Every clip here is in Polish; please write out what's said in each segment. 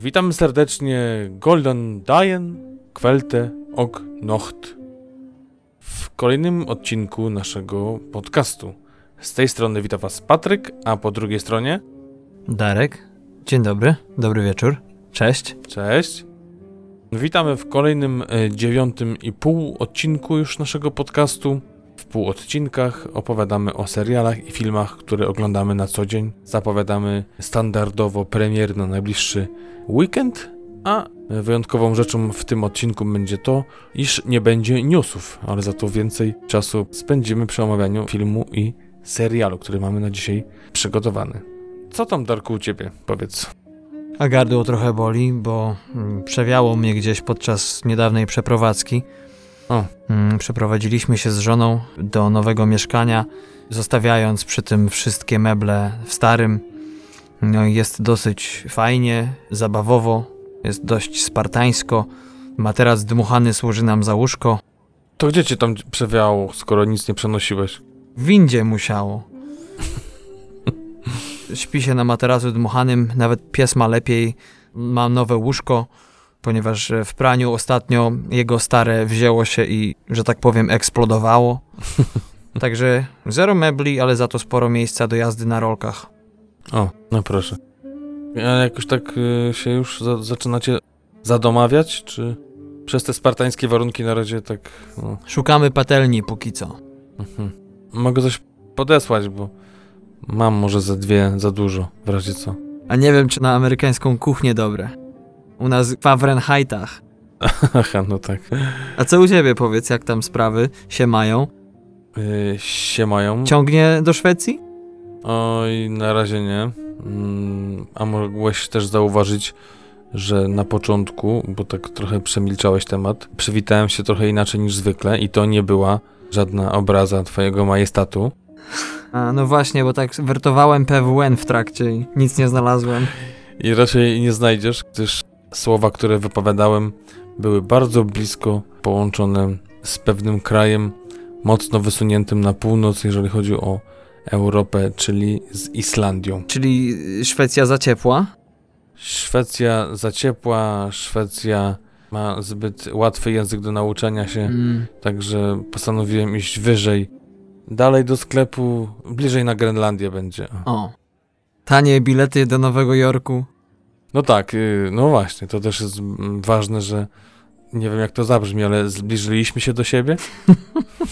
Witam serdecznie Golden Dayen, Kwelte, Ok, Nocht w kolejnym odcinku naszego podcastu. Z tej strony witam Was Patryk, a po drugiej stronie Darek. Dzień dobry, dobry wieczór. Cześć. Cześć. Witamy w kolejnym e, dziewiątym i pół odcinku już naszego podcastu. W pół odcinkach opowiadamy o serialach i filmach, które oglądamy na co dzień. Zapowiadamy standardowo premier na najbliższy weekend, a wyjątkową rzeczą w tym odcinku będzie to, iż nie będzie newsów, ale za to więcej czasu spędzimy przy omawianiu filmu i serialu, który mamy na dzisiaj przygotowany. Co tam, Darku, u ciebie? Powiedz. A gardło trochę boli, bo mm, przewiało mnie gdzieś podczas niedawnej przeprowadzki. O. Mm, Przeprowadziliśmy się z żoną do nowego mieszkania, zostawiając przy tym wszystkie meble w starym. No jest dosyć fajnie, zabawowo, jest dość spartańsko. Materac dmuchany służy nam za łóżko. To gdzie cię tam przewiało, skoro nic nie przenosiłeś? W windzie musiało. Śpi się na materacu dmuchanym, nawet pies ma lepiej, ma nowe łóżko, ponieważ w praniu ostatnio jego stare wzięło się i, że tak powiem, eksplodowało. Także zero mebli, ale za to sporo miejsca do jazdy na rolkach. O, no proszę. A jakoś tak y, się już za, zaczynacie zadomawiać, czy przez te spartańskie warunki na razie tak... No, Szukamy patelni póki co. mhm. Mogę coś podesłać, bo mam może za dwie za dużo, w razie co. A nie wiem, czy na amerykańską kuchnię dobre. U nas w Fahrenheitach. Aha, no tak. A co u ciebie, powiedz, jak tam sprawy się mają? Y, się mają. Ciągnie do Szwecji? Oj, na razie nie. Mm, a mogłeś też zauważyć, że na początku, bo tak trochę przemilczałeś temat, przywitałem się trochę inaczej niż zwykle i to nie była żadna obraza twojego majestatu. A, no właśnie, bo tak wertowałem PWN w trakcie i nic nie znalazłem. I raczej nie znajdziesz, gdyż słowa, które wypowiadałem, były bardzo blisko połączone z pewnym krajem mocno wysuniętym na północ, jeżeli chodzi o Europę, czyli z Islandią. Czyli Szwecja za ciepła? Szwecja za ciepła, Szwecja ma zbyt łatwy język do nauczania się, Mm. także postanowiłem iść wyżej. Dalej do sklepu, bliżej na Grenlandię będzie. O. Tanie bilety do Nowego Jorku. No tak, y, no właśnie, to też jest mm, ważne, że nie wiem jak to zabrzmi, ale zbliżyliśmy się do siebie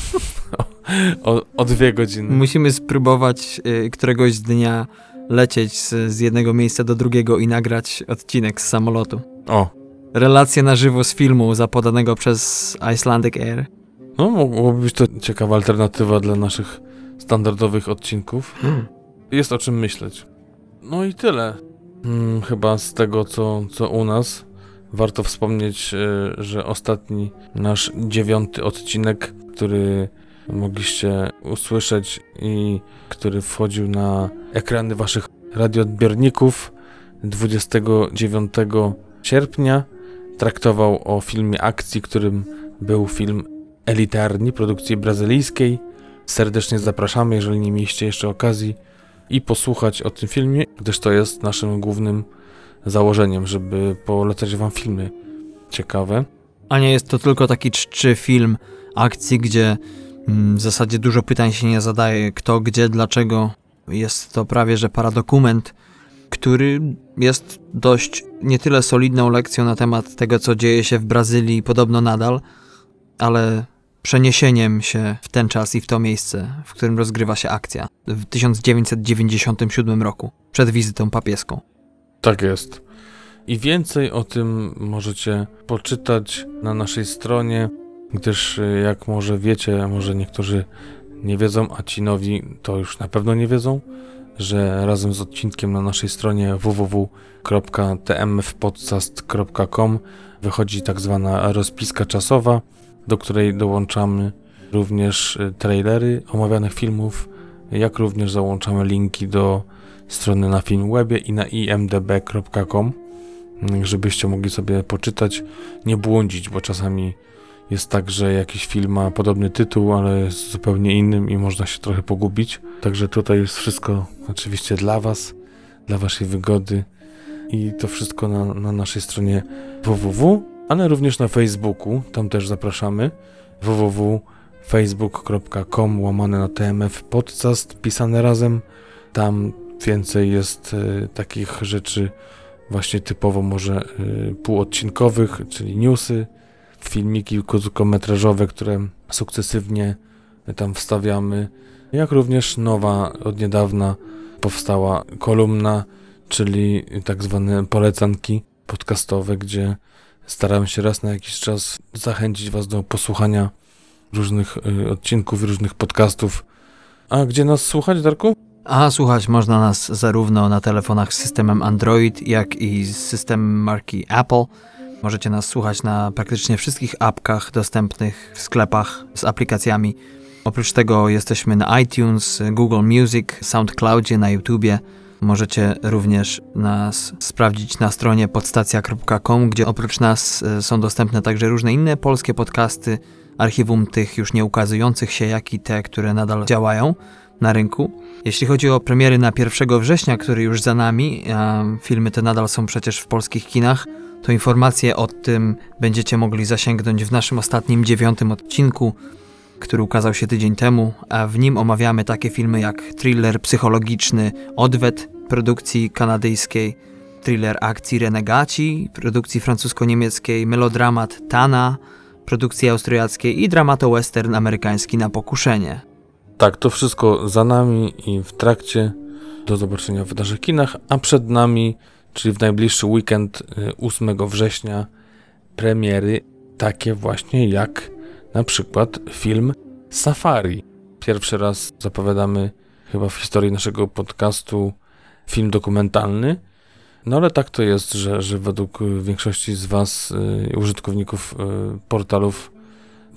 o, o, dwie godziny. Musimy spróbować y, któregoś dnia lecieć z, z jednego miejsca do drugiego i nagrać odcinek z samolotu. O, Relację na żywo z filmu zapodanego przez Icelandic Air. no mogłoby być to ciekawa alternatywa dla naszych standardowych odcinków. Jest o czym myśleć. No i tyle. Hmm, chyba z tego, co, co u nas. Warto wspomnieć, e, że ostatni nasz dziewiąty odcinek, który mogliście usłyszeć i który wchodził na ekrany waszych radioodbiorników 29 sierpnia, traktował o filmie akcji, którym był film Elitarni produkcji brazylijskiej. Serdecznie zapraszamy, jeżeli nie mieliście jeszcze okazji i posłuchać o tym filmie, gdyż to jest naszym głównym założeniem, żeby polecać wam filmy ciekawe. A nie jest to tylko taki czczy film akcji, gdzie mm, w zasadzie dużo pytań się nie zadaje, kto, gdzie, dlaczego. Jest to prawie że paradokument, który jest dość nie tyle solidną lekcją na temat tego, co dzieje się w Brazylii, podobno nadal, ale przeniesieniem się w ten czas i w to miejsce, w którym rozgrywa się akcja w 1997 roku, przed wizytą papieską. Tak jest. I więcej o tym możecie poczytać na naszej stronie, gdyż y, jak może wiecie, może niektórzy nie wiedzą, a ci nowi to już na pewno nie wiedzą, że razem z odcinkiem na naszej stronie www.tmfpodcast.com wychodzi tak zwana rozpiska czasowa, do której dołączamy również y, trailery omawianych filmów, jak również załączamy linki do strony na Filmwebie i na imdb.com, żebyście mogli sobie poczytać, nie błądzić, bo czasami jest tak, że jakiś film ma podobny tytuł, ale jest zupełnie innym i można się trochę pogubić. Także tutaj jest wszystko oczywiście dla Was, dla Waszej wygody. i to wszystko na, na naszej stronie www, ale również na Facebooku, tam też zapraszamy www.facebook.com łamane na TMF podcast pisane razem. Tam więcej jest y, takich rzeczy właśnie typowo może y, półodcinkowych, czyli newsy, filmiki krótkometrażowe, które sukcesywnie tam wstawiamy, jak również nowa od niedawna powstała kolumna, czyli tak zwane polecanki podcastowe, gdzie staram się raz na jakiś czas zachęcić Was do posłuchania różnych y, odcinków, różnych podcastów. A gdzie nas słuchać, Darku? A słuchać można nas zarówno na telefonach z systemem Android, jak i z systemem marki Apple. Możecie nas słuchać na praktycznie wszystkich apkach dostępnych w sklepach z aplikacjami. Oprócz tego jesteśmy na iTunes, Google Music, SoundCloudzie, na YouTubie. Możecie również nas sprawdzić na stronie podstacja.com, gdzie oprócz nas e, są dostępne także różne inne polskie podcasty, archiwum tych już nie ukazujących się, jak i te, które nadal działają na rynku. Jeśli chodzi o premiery na 1 września, który już za nami, a filmy te nadal są przecież w polskich kinach, to informacje o tym będziecie mogli zasięgnąć w naszym ostatnim dziewiątym odcinku, który ukazał się tydzień temu, a w nim omawiamy takie filmy jak thriller psychologiczny Odwet produkcji kanadyjskiej, thriller akcji Renegaci produkcji francusko-niemieckiej, melodramat Tana produkcji austriackiej i dramato-western amerykański na pokuszenie. Tak, to wszystko za nami i w trakcie. Do zobaczenia w naszych kinach, a przed nami, czyli w najbliższy weekend 8 y, września, premiery takie właśnie jak na przykład film Safari. Pierwszy raz zapowiadamy chyba w historii naszego podcastu film dokumentalny. No ale tak to jest, że, że według większości z Was, y, użytkowników y, portalów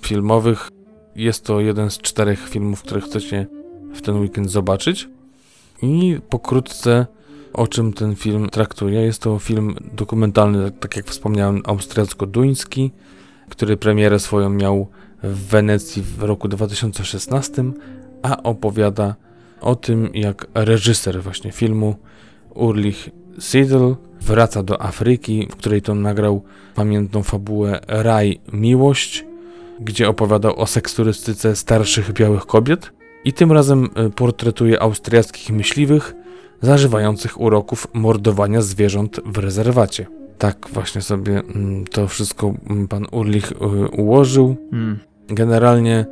filmowych, jest to jeden z czterech filmów, które chcecie w ten weekend zobaczyć. I pokrótce o czym ten film traktuje. Jest to film dokumentalny, tak jak wspomniałem, austriacko-duński, który premierę swoją miał w Wenecji w roku 2016, a opowiada o tym, jak reżyser właśnie filmu Urlich Siedl wraca do Afryki, w której to nagrał pamiętną fabułę Raj Miłość, gdzie opowiadał o seksturystyce starszych białych kobiet i tym razem e, portretuje austriackich myśliwych zażywających uroków mordowania zwierząt w rezerwacie. Tak właśnie sobie mm, to wszystko mm, pan Urlich e, ułożył. Hmm. Generalnie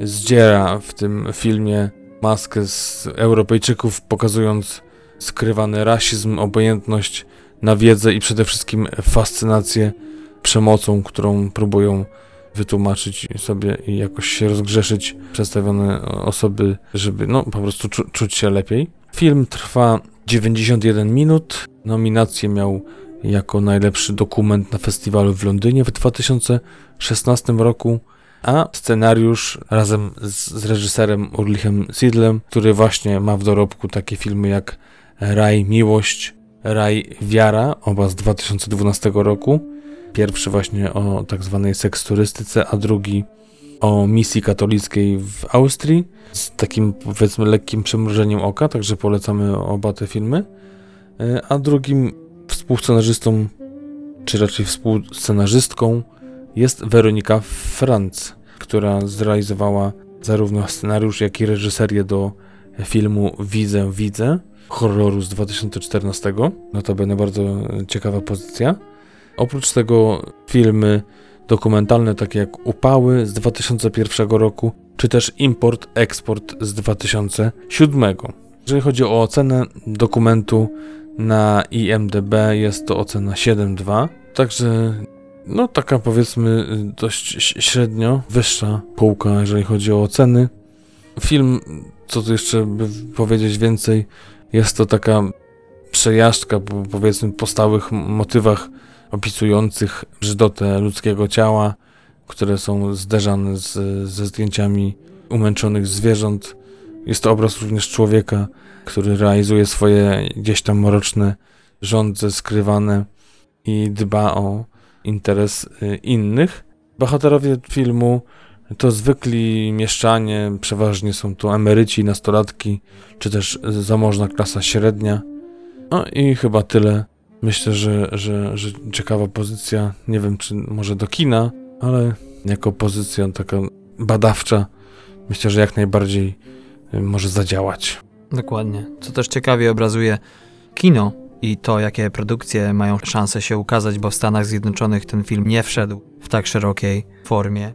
zdziera w tym filmie maskę z Europejczyków, pokazując skrywany rasizm, obojętność na wiedzę i przede wszystkim fascynację przemocą, którą próbują wytłumaczyć sobie i jakoś się rozgrzeszyć przedstawione osoby, żeby no po prostu czu czuć się lepiej. Film trwa 91 minut. Nominację miał jako najlepszy dokument na festiwalu w Londynie w 2016 roku, a scenariusz razem z, z reżyserem Urlichem Sidlem, który właśnie ma w dorobku takie filmy jak Raj Miłość, Raj Wiara, oba z 2012 roku. Pierwszy właśnie o tak zwanej seksturystyce, a drugi o misji katolickiej w Austrii z takim powiedzmy lekkim przymrużeniem oka, także polecamy oba te filmy. E, a drugim współscenarzystą, czy raczej współscenarzystką jest Weronika Franz, która zrealizowała zarówno scenariusz, jak i reżyserię do filmu Widzę, Widzę, horroru z 2014. Notabene bardzo ciekawa pozycja. Oprócz tego filmy dokumentalne takie jak Upały z 2001 roku, czy też Import, Eksport z 2007. Jeżeli chodzi o ocenę dokumentu na IMDB jest to ocena 7.2, także no taka powiedzmy dość średnio wyższa półka, jeżeli chodzi o oceny. Film, co tu jeszcze by powiedzieć więcej, jest to taka przejażdżka, powiedzmy po stałych motywach opisujących brzydotę ludzkiego ciała, które są zderzane z, ze zdjęciami umęczonych zwierząt. Jest to obraz również człowieka, który realizuje swoje gdzieś tam mroczne żądze skrywane i dba o interes y, innych. Bohaterowie filmu to zwykli mieszczanie, przeważnie są to emeryci, nastolatki, czy też zamożna klasa średnia. No i chyba tyle Myślę, że, że, że ciekawa pozycja, nie wiem czy może do kina, ale jako pozycja taka badawcza, myślę, że jak najbardziej y, może zadziałać. Dokładnie. Co też ciekawie obrazuje kino i to, jakie produkcje mają szansę się ukazać, bo w Stanach Zjednoczonych ten film nie wszedł w tak szerokiej formie.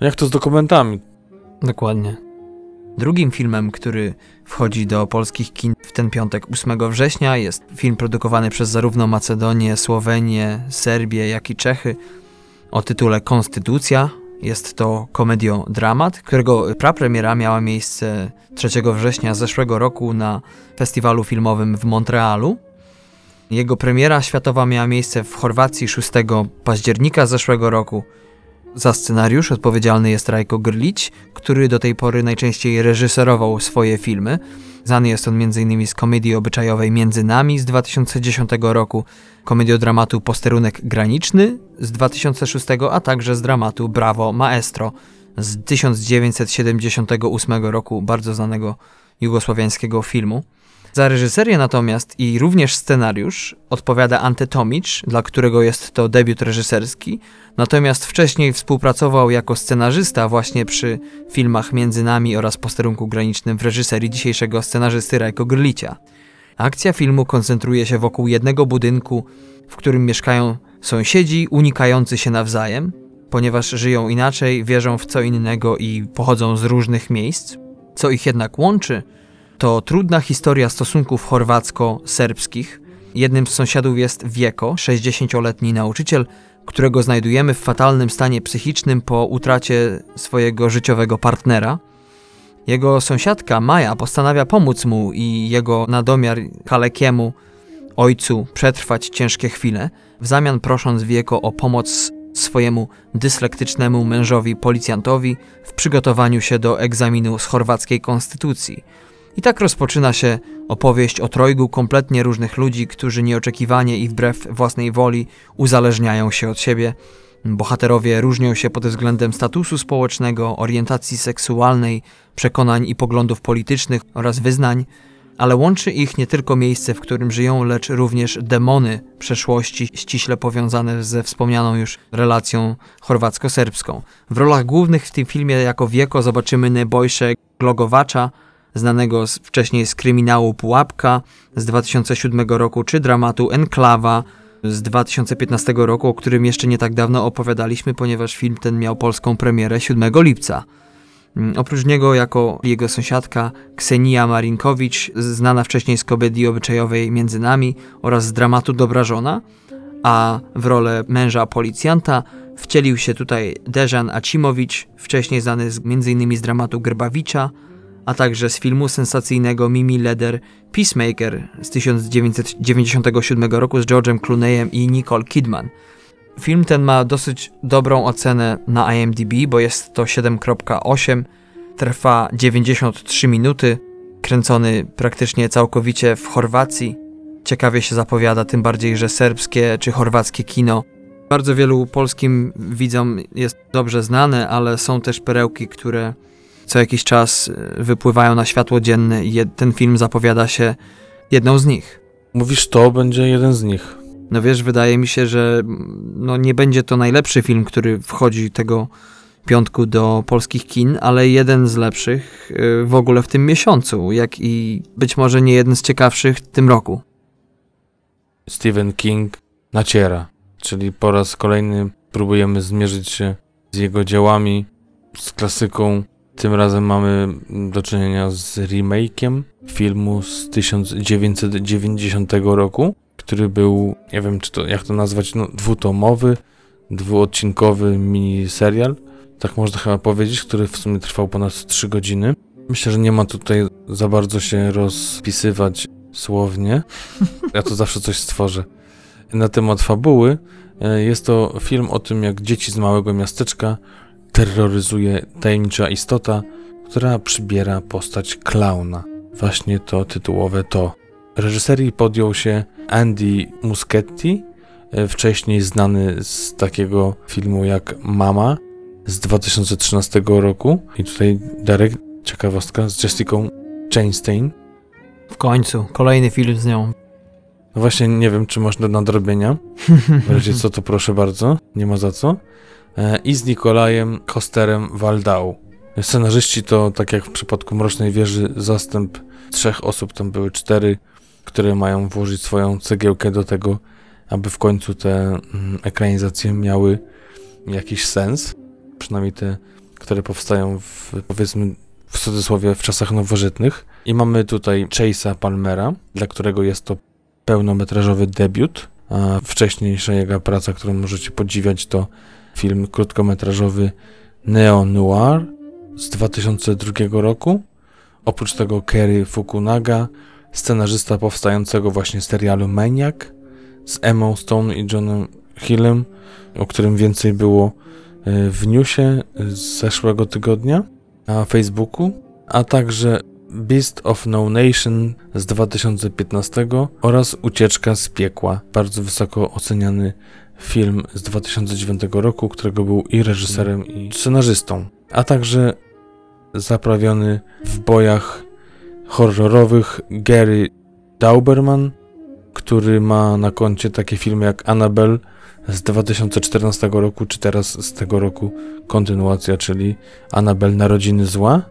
Jak to z dokumentami? Dokładnie. Drugim filmem, który wchodzi do polskich kin w ten piątek 8 września jest film produkowany przez zarówno Macedonię, Słowenię, Serbię, jak i Czechy o tytule Konstytucja. Jest to komediodramat, którego prapremiera miała miejsce 3 września zeszłego roku na festiwalu filmowym w Montrealu. Jego premiera światowa miała miejsce w Chorwacji 6 października zeszłego roku. Za scenariusz odpowiedzialny jest Rajko Grlić, który do tej pory najczęściej reżyserował swoje filmy. Znany jest on m.in. z komedii obyczajowej Między Nami z 2010 roku, komediodramatu Posterunek Graniczny z 2006, a także z dramatu Bravo Maestro z 1978 roku, bardzo znanego jugosłowiańskiego filmu. Za reżyserię natomiast i również scenariusz odpowiada Ante Tomic, dla którego jest to debiut reżyserski, natomiast wcześniej współpracował jako scenarzysta właśnie przy filmach Między Nami oraz Posterunku Granicznym w reżyserii dzisiejszego scenarzysty Rajko Grlicia. Akcja filmu koncentruje się wokół jednego budynku, w którym mieszkają sąsiedzi unikający się nawzajem, ponieważ żyją inaczej, wierzą w co innego i pochodzą z różnych miejsc. Co ich jednak łączy – to trudna historia stosunków chorwacko-serbskich. Jednym z sąsiadów jest Wieko, 60-letni nauczyciel, którego znajdujemy w fatalnym stanie psychicznym po utracie swojego życiowego partnera. Jego sąsiadka Maja postanawia pomóc mu i jego nadomiar Kalekiemu, ojcu, przetrwać ciężkie chwile, w zamian prosząc Wieko o pomoc swojemu dyslektycznemu mężowi policjantowi w przygotowaniu się do egzaminu z chorwackiej konstytucji – i tak rozpoczyna się opowieść o trojgu kompletnie różnych ludzi, którzy nieoczekiwanie i wbrew własnej woli uzależniają się od siebie. Bohaterowie różnią się pod względem statusu społecznego, orientacji seksualnej, przekonań i poglądów politycznych oraz wyznań, ale łączy ich nie tylko miejsce, w którym żyją, lecz również demony przeszłości ściśle powiązane ze wspomnianą już relacją chorwacko-serbską. W rolach głównych w tym filmie jako wieko zobaczymy Nebojsze Glogowacza, znanego z, wcześniej z kryminału Pułapka z 2007 roku, czy dramatu Enklawa z 2015 roku, o którym jeszcze nie tak dawno opowiadaliśmy, ponieważ film ten miał polską premierę 7 lipca. Mm, oprócz niego, jako jego sąsiadka Ksenia Marinkowicz, znana wcześniej z komedii obyczajowej Między Nami oraz z dramatu Dobra Żona, a w rolę męża policjanta wcielił się tutaj Dejan Acimowicz, wcześniej znany z, m.in. z dramatu Grbawicza, a także z filmu sensacyjnego Mimi Leder Peacemaker z 1997 roku z George'em Clooneyem i Nicole Kidman. Film ten ma dosyć dobrą ocenę na IMDb, bo jest to 7.8, trwa 93 minuty, kręcony praktycznie całkowicie w Chorwacji. Ciekawie się zapowiada, tym bardziej, że serbskie czy chorwackie kino bardzo wielu polskim widzom jest dobrze znane, ale są też perełki, które co jakiś czas y, wypływają na światło dzienne i ten film zapowiada się jedną z nich. Mówisz to, będzie jeden z nich. No wiesz, wydaje mi się, że mm, no nie będzie to najlepszy film, który wchodzi tego piątku do polskich kin, ale jeden z lepszych y, w ogóle w tym miesiącu, jak i być może nie jeden z ciekawszych w tym roku. Stephen King naciera, czyli po raz kolejny próbujemy zmierzyć się z jego dziełami, z klasyką tym razem mamy do czynienia z remake'iem filmu z 1990 roku, który był, nie wiem czy to, jak to nazwać, no, dwutomowy, dwuodcinkowy miniserial, tak można chyba powiedzieć, który w sumie trwał ponad 3 godziny. Myślę, że nie ma tutaj za bardzo się rozpisywać słownie. Ja to zawsze coś stworzę. Na temat fabuły e, jest to film o tym, jak dzieci z małego miasteczka terroryzuje tajemnicza istota, która przybiera postać klauna. Właśnie to tytułowe to. Reżyserii podjął się Andy Muschietti, e, wcześniej znany z takiego filmu jak Mama z 2013 roku. I tutaj Darek, ciekawostka, z Jessica Chastain. W końcu, kolejny film z nią. Właśnie nie wiem, czy można nadrobienia. W razie co, to proszę bardzo, nie ma za co. E, I z Nikolajem Kosterem Waldau. Scenarzyści to, tak jak w przypadku Mrocznej Wieży, zastęp trzech osób, tam były cztery, które mają włożyć swoją cegiełkę do tego, aby w końcu te mm, ekranizacje miały jakiś sens. Przynajmniej te, które powstają w, powiedzmy, w cudzysłowie, w czasach nowożytnych. I mamy tutaj Chase'a Palmera, dla którego jest to pełnometrażowy debiut, a wcześniejsza jego praca, którą możecie podziwiać, to film krótkometrażowy Neo Noir z 2002 roku. Oprócz tego Kerry Fukunaga, scenarzysta powstającego właśnie serialu Maniac z Emma Stone i Johnem Hillem, o którym więcej było e, w newsie z zeszłego tygodnia na Facebooku, a także Beast of No Nation z 2015 oraz Ucieczka z piekła, bardzo wysoko oceniany film z 2009 roku, którego był i reżyserem, i scenarzystą, a także zaprawiony w bojach horrorowych Gary Dauberman, który ma na koncie takie filmy jak Annabelle z 2014 roku, czy teraz z tego roku kontynuacja, czyli Annabelle Narodziny Zła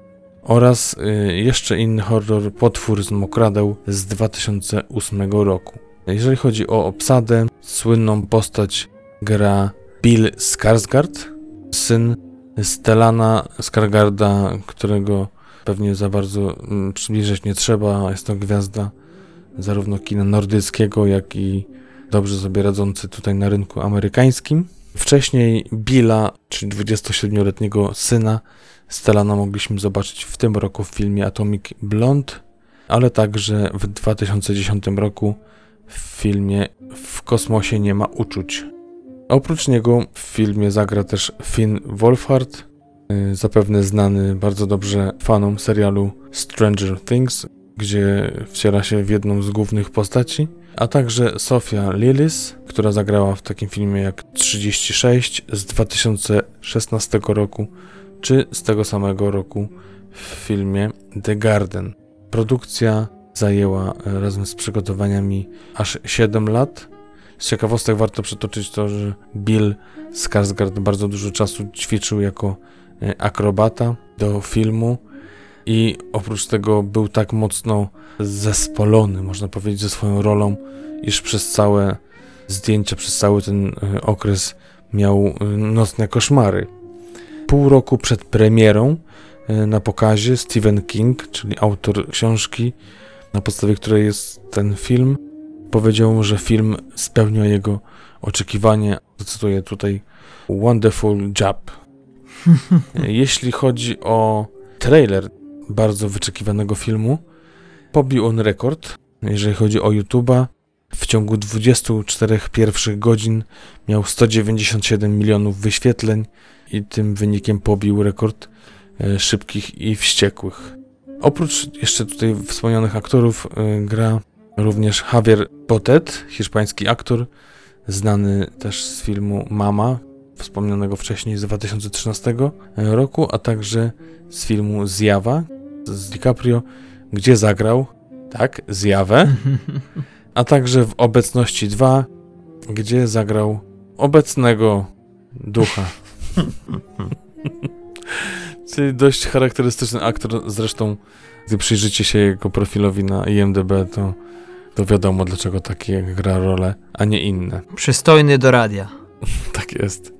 oraz y, jeszcze inny horror Potwór z Mokradeł z 2008 roku. Jeżeli chodzi o obsadę, słynną postać gra Bill Skarsgård, syn Stellana Skarsgarda, którego pewnie za bardzo mm, przybliżyć nie trzeba. Jest to gwiazda zarówno kina nordyckiego, jak i dobrze sobie radzący tutaj na rynku amerykańskim. Wcześniej Billa, czyli 27-letniego syna Stellana mogliśmy zobaczyć w tym roku w filmie Atomic Blonde, ale także w 2010 roku w filmie W kosmosie nie ma uczuć. Oprócz niego w filmie zagra też Finn Wolfhard, y, zapewne znany bardzo dobrze fanom serialu Stranger Things, gdzie wciela się w jedną z głównych postaci, a także Sofia Lillis, która zagrała w takim filmie jak 36 z 2016 roku, czy z tego samego roku w filmie The Garden. Produkcja zajęła e, razem z przygotowaniami aż 7 lat. Z ciekawostek warto przytoczyć to, że Bill Skarsgård bardzo dużo czasu ćwiczył jako e, akrobata do filmu i oprócz tego był tak mocno zespolony, można powiedzieć, ze swoją rolą, iż przez całe zdjęcia, przez cały ten e, okres miał nocne koszmary. Pół roku przed premierą na pokazie Stephen King, czyli autor książki na podstawie której jest ten film, powiedział, że film spełnia jego oczekiwanie. Cytuję tutaj Wonderful Job. Jeśli chodzi o trailer bardzo wyczekiwanego filmu, pobił on rekord. Jeżeli chodzi o YouTube'a, w ciągu 24 pierwszych godzin miał 197 milionów wyświetleń i tym wynikiem pobił rekord e, szybkich i wściekłych. Oprócz jeszcze tutaj wspomnianych aktorów y, gra również Javier Botet, hiszpański aktor, znany też z filmu Mama, wspomnianego wcześniej z 2013 roku, a także z filmu Zjawa z DiCaprio, gdzie zagrał, tak, Zjawę, a także w Obecności 2, gdzie zagrał obecnego ducha. Czyli dość charakterystyczny aktor, zresztą gdy przyjrzycie się jego profilowi na IMDB, to, to wiadomo dlaczego taki gra rolę, a nie inne. Przystojny do radia. tak jest.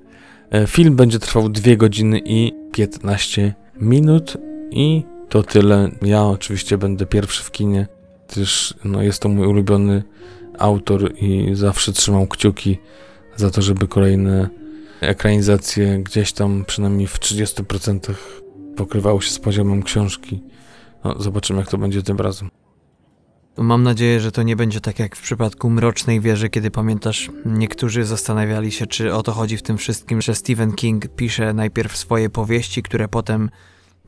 E, film będzie trwał 2 godziny i 15 minut i to tyle. Ja oczywiście będę pierwszy w kinie, gdyż no, jest to mój ulubiony autor i zawsze trzymam kciuki za to, żeby kolejne ekranizacje gdzieś tam przynajmniej w 30% pokrywało się z poziomem książki. No, zobaczymy, jak to będzie tym razem. Mam nadzieję, że to nie będzie tak jak w przypadku Mrocznej Wieży, kiedy pamiętasz, niektórzy zastanawiali się, czy o to chodzi w tym wszystkim, że Stephen King pisze najpierw swoje powieści, które potem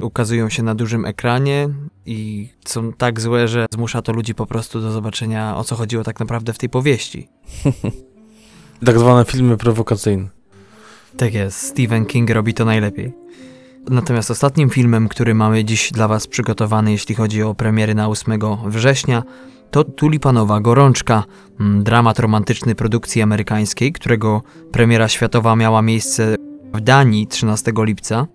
ukazują się na dużym ekranie i są tak złe, że zmusza to ludzi po prostu do zobaczenia, o co chodziło tak naprawdę w tej powieści. tak zwane filmy prowokacyjne. Tak jest, Stephen King robi to najlepiej. Natomiast ostatnim filmem, który mamy dziś dla Was przygotowany, jeśli chodzi o premiery na 8 września, to Tulipanowa Gorączka, mm, dramat romantyczny produkcji amerykańskiej, którego premiera światowa miała miejsce w Danii 13 lipca,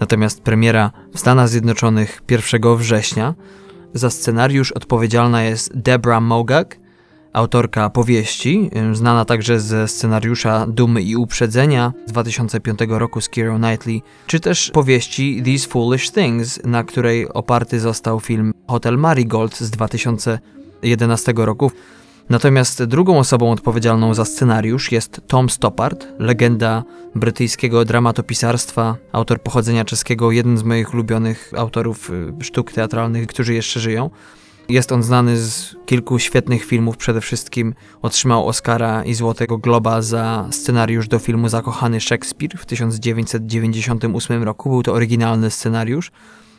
natomiast premiera w Stanach Zjednoczonych 1 września. Za scenariusz odpowiedzialna jest Debra Mogak, autorka powieści, znana także ze scenariusza Dumy i Uprzedzenia z 2005 roku z Keira Knightley, czy też powieści These Foolish Things, na której oparty został film Hotel Marigold z 2011 roku. Natomiast drugą osobą odpowiedzialną za scenariusz jest Tom Stoppard, legenda brytyjskiego dramatopisarstwa, autor pochodzenia czeskiego, jeden z moich ulubionych autorów y, sztuk teatralnych, którzy jeszcze żyją. Jest on znany z kilku świetnych filmów, przede wszystkim otrzymał Oscara i Złotego Globa za scenariusz do filmu Zakochany Szekspir w 1998 roku. Był to oryginalny scenariusz,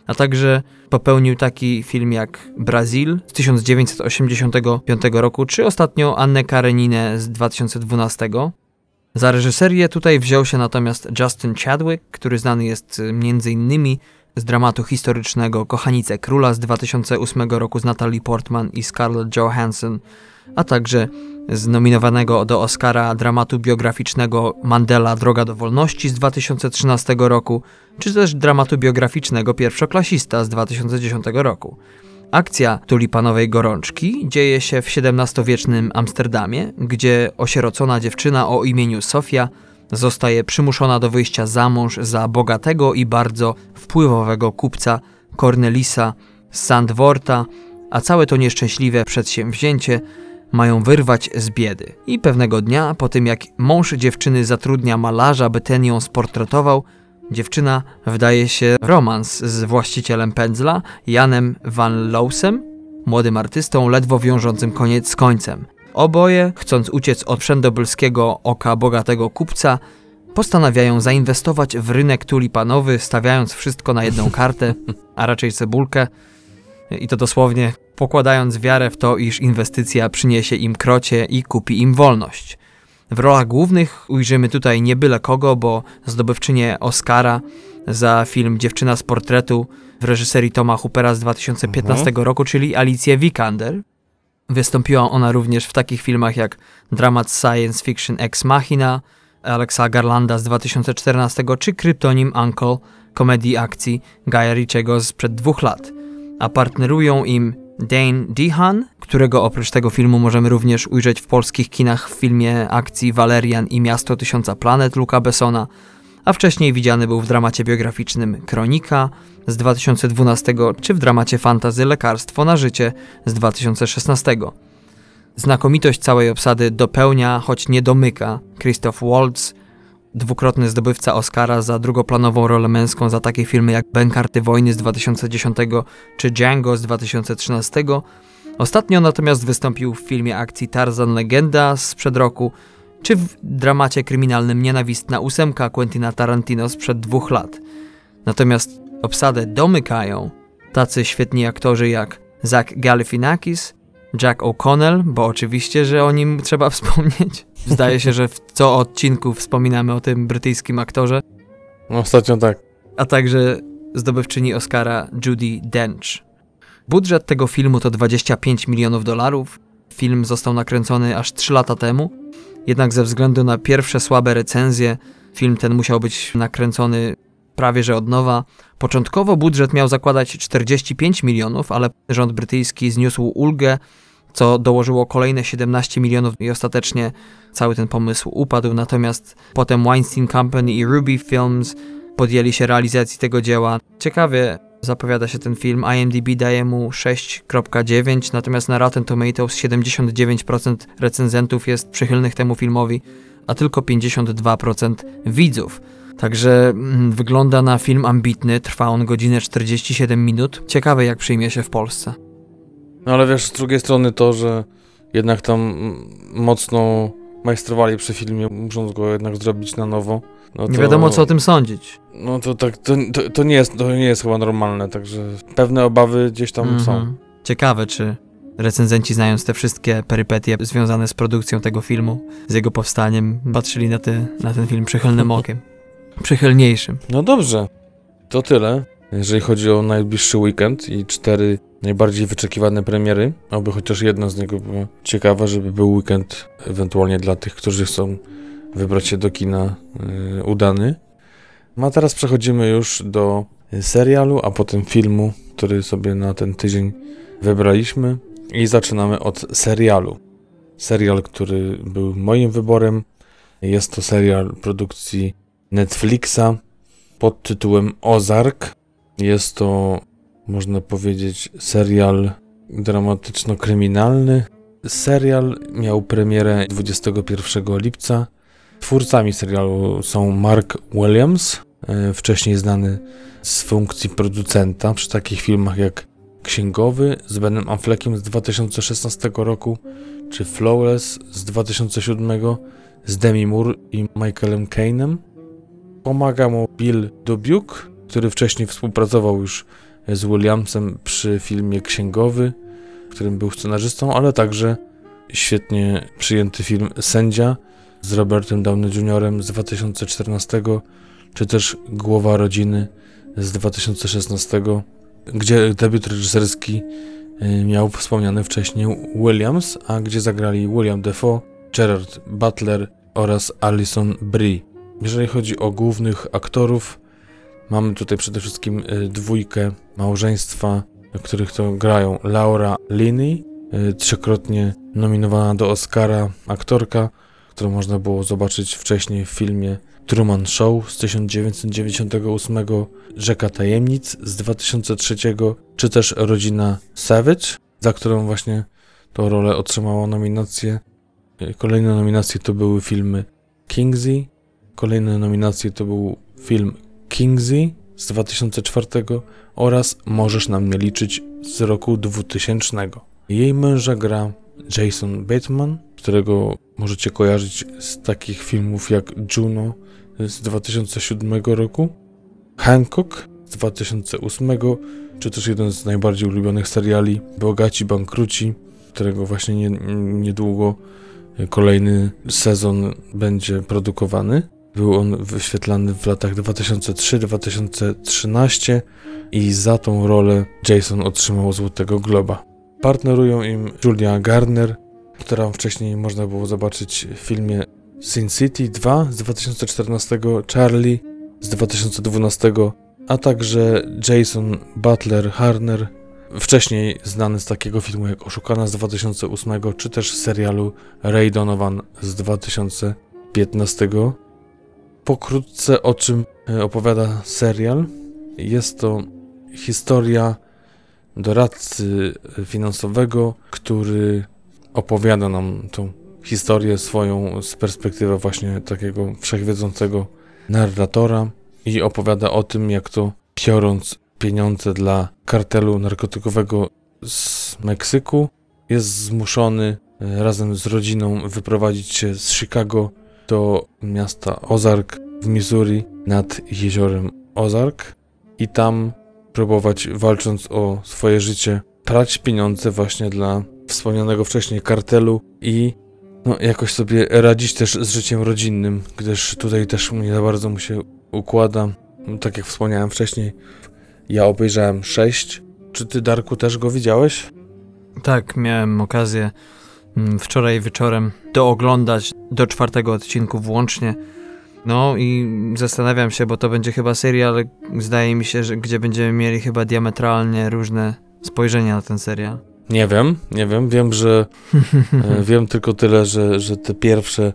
a także popełnił taki film jak Brazil z 1985 roku, czy ostatnio Annę Kareninę z 2012. Za reżyserię tutaj wziął się natomiast Justin Chadwick, który znany jest m.in z dramatu historycznego Kochanice Króla z 2008 roku z Natalie Portman i Scarlett Johansson, a także z nominowanego do Oscara dramatu biograficznego Mandela Droga do Wolności z 2013 roku, czy też dramatu biograficznego Pierwszoklasista z 2010 roku. Akcja tulipanowej gorączki dzieje się w XVII-wiecznym Amsterdamie, gdzie osierocona dziewczyna o imieniu Sofia zostaje przymuszona do wyjścia za mąż za bogatego i bardzo wpływowego kupca Cornelisa Sandworta, a całe to nieszczęśliwe przedsięwzięcie mają wyrwać z biedy. I pewnego dnia, po tym jak mąż dziewczyny zatrudnia malarza, by ten ją sportretował, dziewczyna wdaje się romans z właścicielem pędzla, Janem Van Lousem, młodym artystą, ledwo wiążącym koniec z końcem. Oboje, chcąc uciec od wszędobylskiego oka bogatego kupca, postanawiają zainwestować w rynek tulipanowy, stawiając wszystko na jedną kartę, a raczej cebulkę. I to dosłownie pokładając wiarę w to, iż inwestycja przyniesie im krocie i kupi im wolność. W rolach głównych ujrzymy tutaj nie byle kogo, bo zdobywczynię Oscara za film Dziewczyna z portretu w reżyserii Toma Hoopera z 2015 mhm. roku, czyli Alicję Vikander. Wystąpiła ona również w takich filmach jak dramat science fiction Ex Machina, Alexa Garlanda z 2014 czy Kryptonim Uncle, komedii akcji Gaia Ritchiego sprzed dwóch lat. A partnerują im Dane Dehan, którego oprócz tego filmu możemy również ujrzeć w polskich kinach w filmie akcji Valerian i Miasto Tysiąca Planet Luca Bessona, a wcześniej widziany był w dramacie biograficznym Kronika z 2012 czy w dramacie fantazy Lekarstwo na życie z 2016. Znakomitość całej obsady dopełnia, choć nie domyka, Christoph Waltz, dwukrotny zdobywca Oscara za drugoplanową rolę męską za takie filmy jak Bękarty Wojny z 2010 czy Django z 2013. Ostatnio natomiast wystąpił w filmie akcji Tarzan Legenda sprzed roku, czy w dramacie kryminalnym Nienawistna ósemka Quentina Tarantino sprzed dwóch lat. Natomiast obsadę domykają tacy świetni aktorzy jak Zach Galifianakis, Jack O'Connell, bo oczywiście, że o nim trzeba wspomnieć. Zdaje się, że w co odcinku wspominamy o tym brytyjskim aktorze. Ostatnio tak. A także zdobywczyni Oscara Judy Dench. Budżet tego filmu to 25 milionów dolarów. Film został nakręcony aż 3 lata temu. Jednak ze względu na pierwsze słabe recenzje, film ten musiał być nakręcony prawie że od nowa. Początkowo budżet miał zakładać 45 milionów, ale rząd brytyjski zniósł ulgę, co dołożyło kolejne 17 milionów i ostatecznie cały ten pomysł upadł. Natomiast potem Weinstein Company i Ruby Films podjęli się realizacji tego dzieła. Ciekawie zapowiada się ten film. IMDb daje mu 6.9, natomiast na Rotten Tomatoes 79% recenzentów jest przychylnych temu filmowi, a tylko 52% widzów. Także mm, wygląda na film ambitny, trwa on godzinę 47 minut. Ciekawe jak przyjmie się w Polsce. No ale wiesz, z drugiej strony to, że jednak tam mm, mocno majstrowali przy filmie, musząc go jednak zrobić na nowo. No to, nie wiadomo co o tym sądzić. No to tak, to, to, to, nie jest, to nie jest chyba normalne, także pewne obawy gdzieś tam mm -hmm. są. Ciekawe, czy recenzenci znając te wszystkie perypetie związane z produkcją tego filmu, z jego powstaniem, patrzyli na, te, na ten film przychylnym okiem przychylniejszym. No dobrze. To tyle, jeżeli chodzi o najbliższy weekend i cztery najbardziej wyczekiwane premiery, aby chociaż jedna z niego była ciekawa, żeby był weekend ewentualnie dla tych, którzy chcą wybrać się do kina yy, udany. No a teraz przechodzimy już do serialu, a potem filmu, który sobie na ten tydzień wybraliśmy i zaczynamy od serialu. Serial, który był moim wyborem, jest to serial produkcji Netflixa pod tytułem Ozark. Jest to, można powiedzieć, serial dramatyczno-kryminalny. Serial miał premierę 21 lipca. Twórcami serialu są Mark Williams, e, wcześniej znany z funkcji producenta przy takich filmach jak Księgowy z Benem Affleckiem z 2016 roku, czy Flawless z 2007 z Demi Moore i Michaelem Caine'em. Pomaga mu Bill Dubuque, który wcześniej współpracował już z Williamsem przy filmie Księgowy, w którym był scenarzystą, ale także świetnie przyjęty film Sędzia z Robertem Downey Jr. z 2014, czy też Głowa Rodziny z 2016, gdzie debiut reżyserski y, miał wspomniany wcześniej Williams, a gdzie zagrali William Defoe, Gerard Butler oraz Alison Brie. Jeżeli chodzi o głównych aktorów, mamy tutaj przede wszystkim y, dwójkę małżeństwa, których to grają Laura Linney, y, trzykrotnie nominowana do Oscara aktorka, którą można było zobaczyć wcześniej w filmie Truman Show z 1998, Rzeka Tajemnic z 2003, czy też Rodzina Savage, za którą właśnie tą rolę otrzymała nominację. Kolejne nominacje to były filmy Kingsy, kolejne nominacje to był film Kingsy z 2004 oraz Możesz na mnie liczyć z roku 2000. Jej męża gra Jason Bateman, którego możecie kojarzyć z takich filmów jak Juno z 2007 roku, Hancock z 2008, czy też jeden z najbardziej ulubionych seriali Bogaci Bankruci, którego właśnie nie, niedługo kolejny sezon będzie produkowany. Był on wyświetlany w latach 2003-2013 i za tą rolę Jason otrzymał Złotego Globa. Partnerują im Julia Garner, która wcześniej można było zobaczyć w filmie Sin City 2 z 2014, Charlie z 2012, a także Jason Butler Harner, wcześniej znany z takiego filmu jak Oszukana z 2008, czy też serialu Ray Donovan z 2015. Pokrótce o czym e, opowiada serial. Jest to historia doradcy finansowego, który opowiada nam tą historię swoją z perspektywy właśnie takiego wszechwiedzącego narratora i opowiada o tym, jak to biorąc pieniądze dla kartelu narkotykowego z Meksyku, jest zmuszony e, razem z rodziną wyprowadzić się z Chicago do miasta Ozark w Missouri nad jeziorem Ozark i tam próbować walcząc o swoje życie prać pieniądze właśnie dla wspomnianego wcześniej kartelu i no, jakoś sobie radzić też z życiem rodzinnym, gdyż tutaj też nie za bardzo mu się układa. Tak jak wspomniałem wcześniej, ja obejrzałem 6. Czy ty, Darku, też go widziałeś? Tak, miałem okazję mm, wczoraj wieczorem dooglądać do czwartego odcinku włącznie. No i zastanawiam się, bo to będzie chyba serial, zdaje mi się, że gdzie będziemy mieli chyba diametralnie różne spojrzenia na ten serial. Nie wiem, nie wiem. Wiem, że e, wiem tylko tyle, że, że te pierwsze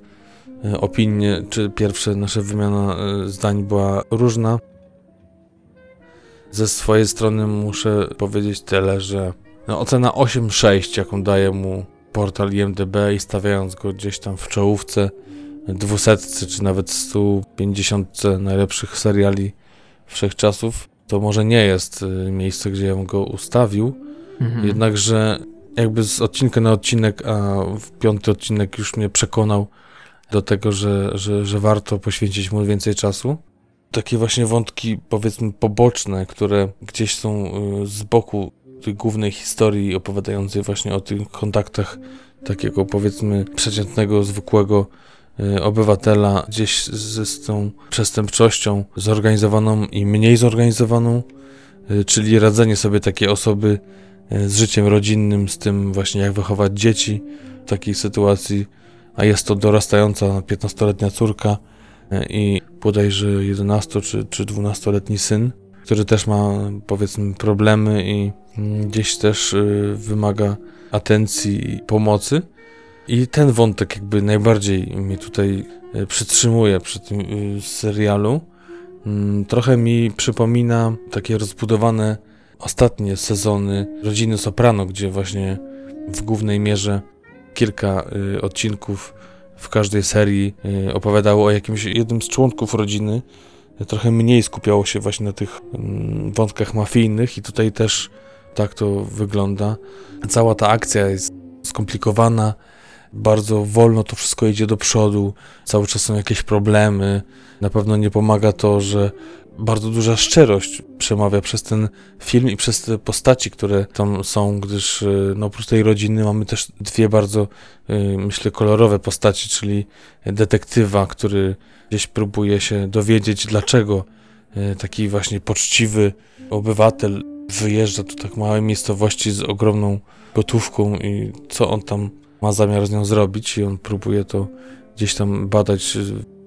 e, opinie, czy pierwsze nasze wymiana e, zdań była różna. Ze swojej strony muszę powiedzieć tyle, że no, ocena 8,6, jaką daje mu portal IMDB i stawiając go gdzieś tam w czołówce dwusetce, czy nawet 150 najlepszych seriali wszechczasów, to może nie jest miejsce, gdzie ja bym go ustawił, Mhm. Jednakże jakby z odcinka na odcinek, a w piąty odcinek już mnie przekonał do tego, że, że, że warto poświęcić mu więcej czasu. Takie właśnie wątki, powiedzmy, poboczne, które gdzieś są y, z boku tej głównej historii opowiadającej właśnie o tych kontaktach takiego, powiedzmy, przeciętnego, zwykłego y, obywatela gdzieś z, z tą przestępczością zorganizowaną i mniej zorganizowaną, y, czyli radzenie sobie takiej osoby y, z życiem rodzinnym, z tym właśnie jak wychować dzieci w takiej sytuacji, a jest to dorastająca 15-letnia córka i bodajże 11 czy, czy 12-letni syn, który też ma powiedzmy problemy i mm, gdzieś też wymaga atencji i pomocy. I ten wątek jakby najbardziej mnie tutaj e, przytrzymuje przy tym e, serialu. Mm, trochę mi przypomina takie rozbudowane ostatnie sezony Rodziny Soprano, gdzie właśnie w głównej mierze kilka odcinków w każdej serii opowiadało o jakimś jednym z członków rodziny. Trochę mniej skupiało się właśnie na tych mm, wątkach mafijnych i tutaj też tak to wygląda. Cała ta akcja jest skomplikowana, bardzo wolno to wszystko idzie do przodu, cały czas są jakieś problemy. Na pewno nie pomaga to, że bardzo duża szczerość przemawia przez ten film i przez te postaci, które tam są, gdyż y, no, oprócz tej rodziny mamy też dwie bardzo, y, myślę, kolorowe postaci, czyli detektywa, który gdzieś próbuje się dowiedzieć, dlaczego y, taki właśnie poczciwy obywatel wyjeżdża do tak małej miejscowości z ogromną gotówką i co on tam ma zamiar z nią zrobić. I on próbuje to gdzieś tam badać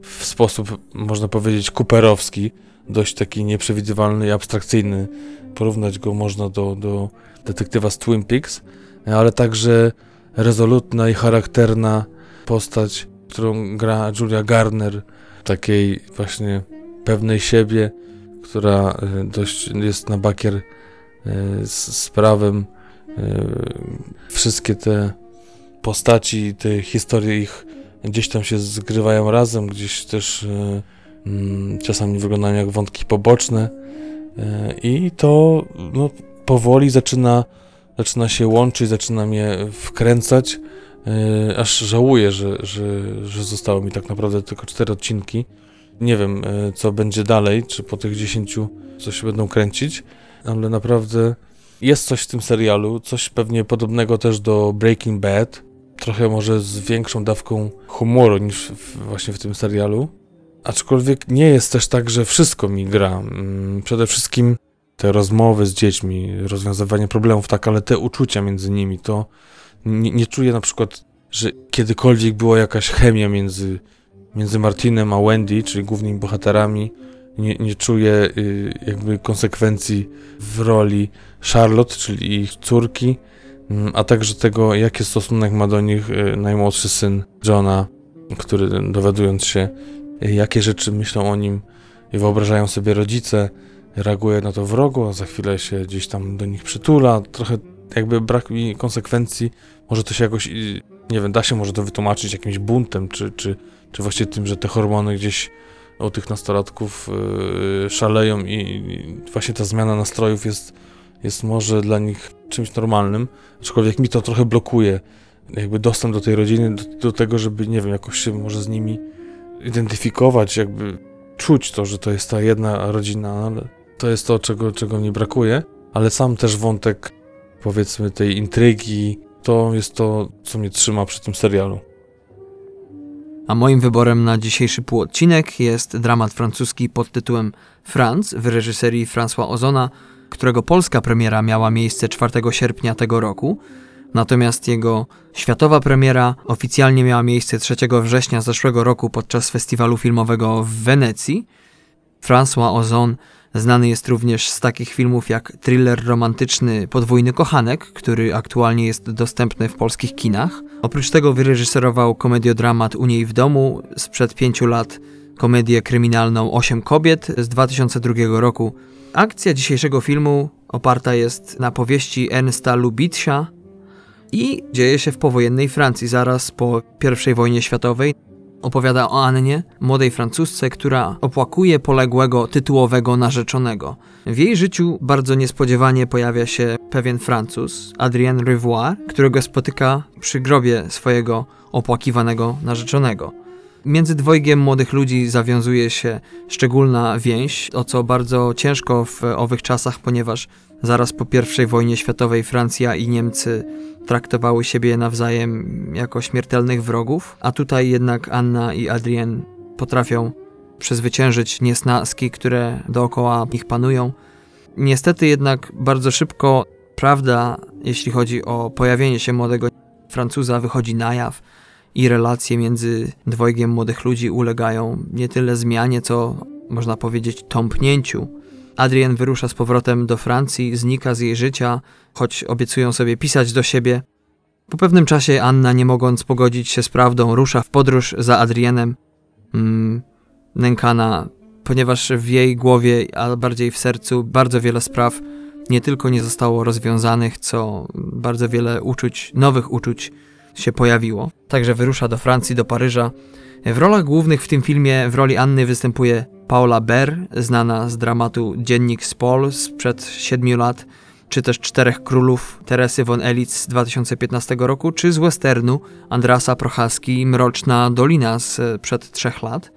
w sposób, można powiedzieć, kuperowski, dość taki nieprzewidywalny i abstrakcyjny. Porównać go można do, do detektywa z Twin Peaks, ale także rezolutna i charakterna postać, którą gra Julia Garner, takiej właśnie pewnej siebie, która e, dość jest na bakier e, z, z prawem. E, wszystkie te postaci, te historie ich gdzieś tam się zgrywają razem, gdzieś też czasami wyglądają jak wątki poboczne e, i to no, powoli zaczyna, zaczyna się łączyć, zaczyna mnie wkręcać, e, aż żałuję, że, że, że zostało mi tak naprawdę tylko cztery odcinki. Nie wiem, co będzie dalej, czy po tych dziesięciu coś będą kręcić, ale naprawdę jest coś w tym serialu, coś pewnie podobnego też do Breaking Bad, trochę może z większą dawką humoru niż w, właśnie w tym serialu. Aczkolwiek nie jest też tak, że wszystko mi gra. Mm, przede wszystkim te rozmowy z dziećmi, rozwiązywanie problemów, tak, ale te uczucia między nimi, to nie, nie czuję na przykład, że kiedykolwiek była jakaś chemia między, między Martinem a Wendy, czyli głównymi bohaterami. Nie, nie czuję y, jakby konsekwencji w roli Charlotte, czyli ich córki Mm, a także tego, jaki stosunek ma do nich y, najmłodszy syn Johna, który dowiadując się, jakie rzeczy myślą o nim i wyobrażają sobie rodzice, reaguje na to wrogo, za chwilę się gdzieś tam do nich przytula, trochę jakby brak mi konsekwencji, może to się jakoś, y, nie wiem, da się może to wytłumaczyć jakimś buntem, czy, czy, czy tym, że te hormony gdzieś u tych nastolatków yy, szaleją i, i właśnie ta zmiana nastrojów jest jest może dla nich czymś normalnym, aczkolwiek mi to trochę blokuje jakby dostęp do tej rodziny, do, do, tego, żeby, nie wiem, jakoś się może z nimi identyfikować, jakby czuć to, że to jest ta jedna rodzina, ale to jest to, czego, czego mi brakuje, ale sam też wątek, powiedzmy, tej intrygi, to jest to, co mnie trzyma przy tym serialu. A moim wyborem na dzisiejszy półodcinek jest dramat francuski pod tytułem Franz w reżyserii François Ozona, którego polska premiera miała miejsce 4 sierpnia tego roku, natomiast jego światowa premiera oficjalnie miała miejsce 3 września zeszłego roku podczas festiwalu filmowego w Wenecji. François Ozon znany jest również z takich filmów jak thriller romantyczny Podwójny Kochanek, który aktualnie jest dostępny w polskich kinach. Oprócz tego wyreżyserował komediodramat U niej w domu sprzed pięciu lat, komedię kryminalną Osiem kobiet z 2002 roku Akcja dzisiejszego filmu oparta jest na powieści Ernsta Lubitscha i dzieje się w powojennej Francji, zaraz po I wojnie światowej. Opowiada o Annie, młodej Francuzce, która opłakuje poległego tytułowego narzeczonego. W jej życiu bardzo niespodziewanie pojawia się pewien Francuz, Adrien Rivoire, którego spotyka przy grobie swojego opłakiwanego narzeczonego. Między dwojgiem młodych ludzi zawiązuje się szczególna więź, o co bardzo ciężko w owych czasach, ponieważ zaraz po I wojnie światowej Francja i Niemcy traktowały siebie nawzajem jako śmiertelnych wrogów, a tutaj jednak Anna i Adrien potrafią przezwyciężyć niesnaski, które dookoła nich panują. Niestety jednak bardzo szybko prawda, jeśli chodzi o pojawienie się młodego Francuza, wychodzi na jaw i relacje między dwojgiem młodych ludzi ulegają nie tyle zmianie, co można powiedzieć tąpnięciu. Adrien wyrusza z powrotem do Francji, znika z jej życia, choć obiecują sobie pisać do siebie. Po pewnym czasie Anna, nie mogąc pogodzić się z prawdą, rusza w podróż za Adrienem, mm, nękana, ponieważ w jej głowie, a bardziej w sercu, bardzo wiele spraw nie tylko nie zostało rozwiązanych, co bardzo wiele uczuć, nowych uczuć się pojawiło. Także wyrusza do Francji, do Paryża. W rolach głównych w tym filmie w roli Anny występuje Paula Ber, znana z dramatu Dziennik z Pol sprzed siedmiu lat, czy też Czterech Królów Teresy von Elitz z 2015 roku, czy z westernu Andrasa Prochaski Mroczna Dolina sprzed trzech lat.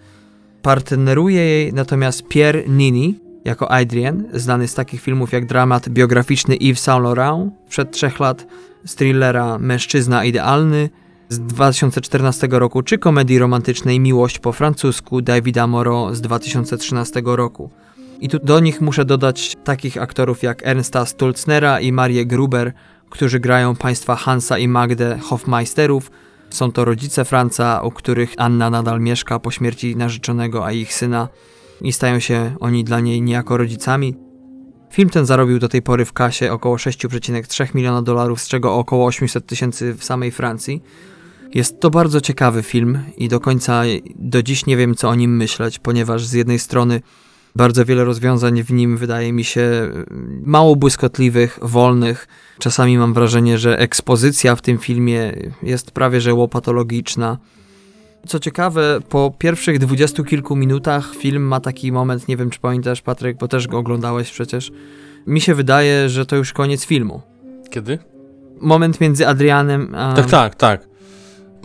Partneruje jej natomiast Pierre Nini jako Adrien, znany z takich filmów jak dramat biograficzny Yves Saint Laurent przed trzech lat, z thrillera Mężczyzna Idealny z 2014 roku, czy komedii romantycznej Miłość po francusku Davida Moreau z 2013 roku. I tu do nich muszę dodać takich aktorów jak Ernsta Stulznera i Marię Gruber, którzy grają państwa Hansa i Magdę Hofmeisterów. Są to rodzice Franca, u których Anna nadal mieszka po śmierci narzeczonego, a ich syna i stają się oni dla niej niejako rodzicami. Film ten zarobił do tej pory w kasie około 6,3 miliona dolarów, z czego około 800 tysięcy w samej Francji. Jest to bardzo ciekawy film i do końca do dziś nie wiem co o nim myśleć, ponieważ z jednej strony bardzo wiele rozwiązań w nim wydaje mi się mm, mało błyskotliwych, wolnych. Czasami mam wrażenie, że ekspozycja w tym filmie jest prawie że łopatologiczna. Co ciekawe, po pierwszych dwudziestu kilku minutach film ma taki moment, nie wiem czy pamiętasz Patryk, bo też go oglądałeś przecież. Mi się wydaje, że to już koniec filmu. Kiedy? Moment między Adrianem a... Tak, tak, tak.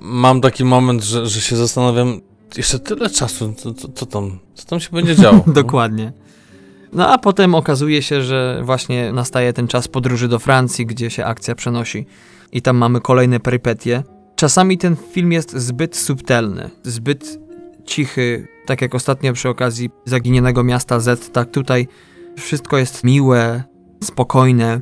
Mam taki moment, że, że się zastanawiam, jeszcze tyle czasu, co, co, co tam, co tam się będzie działo? Dokładnie. No a potem okazuje się, że właśnie nastaje ten czas podróży do Francji, gdzie się akcja przenosi i tam mamy kolejne perypetie. Czasami ten film jest zbyt subtelny, zbyt cichy, tak jak ostatnio przy okazji zaginionego miasta Z, tak tutaj wszystko jest miłe, spokojne.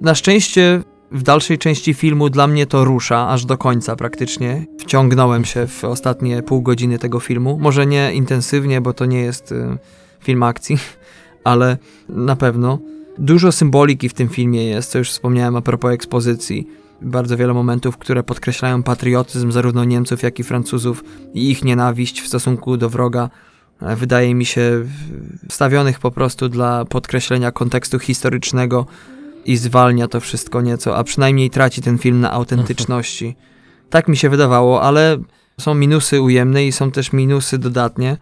Na szczęście w dalszej części filmu dla mnie to rusza, aż do końca praktycznie. Wciągnąłem się w ostatnie pół godziny tego filmu. Może nie intensywnie, bo to nie jest y, film akcji, ale na pewno. Dużo symboliki w tym filmie jest, co już wspomniałem a propos ekspozycji bardzo wiele momentów, które podkreślają patriotyzm zarówno Niemców, jak i Francuzów i ich nienawiść w stosunku do wroga. E, wydaje mi się wstawionych po prostu dla podkreślenia kontekstu historycznego i zwalnia to wszystko nieco, a przynajmniej traci ten film na autentyczności. Tak mi się wydawało, ale są minusy ujemne i są też minusy dodatnie.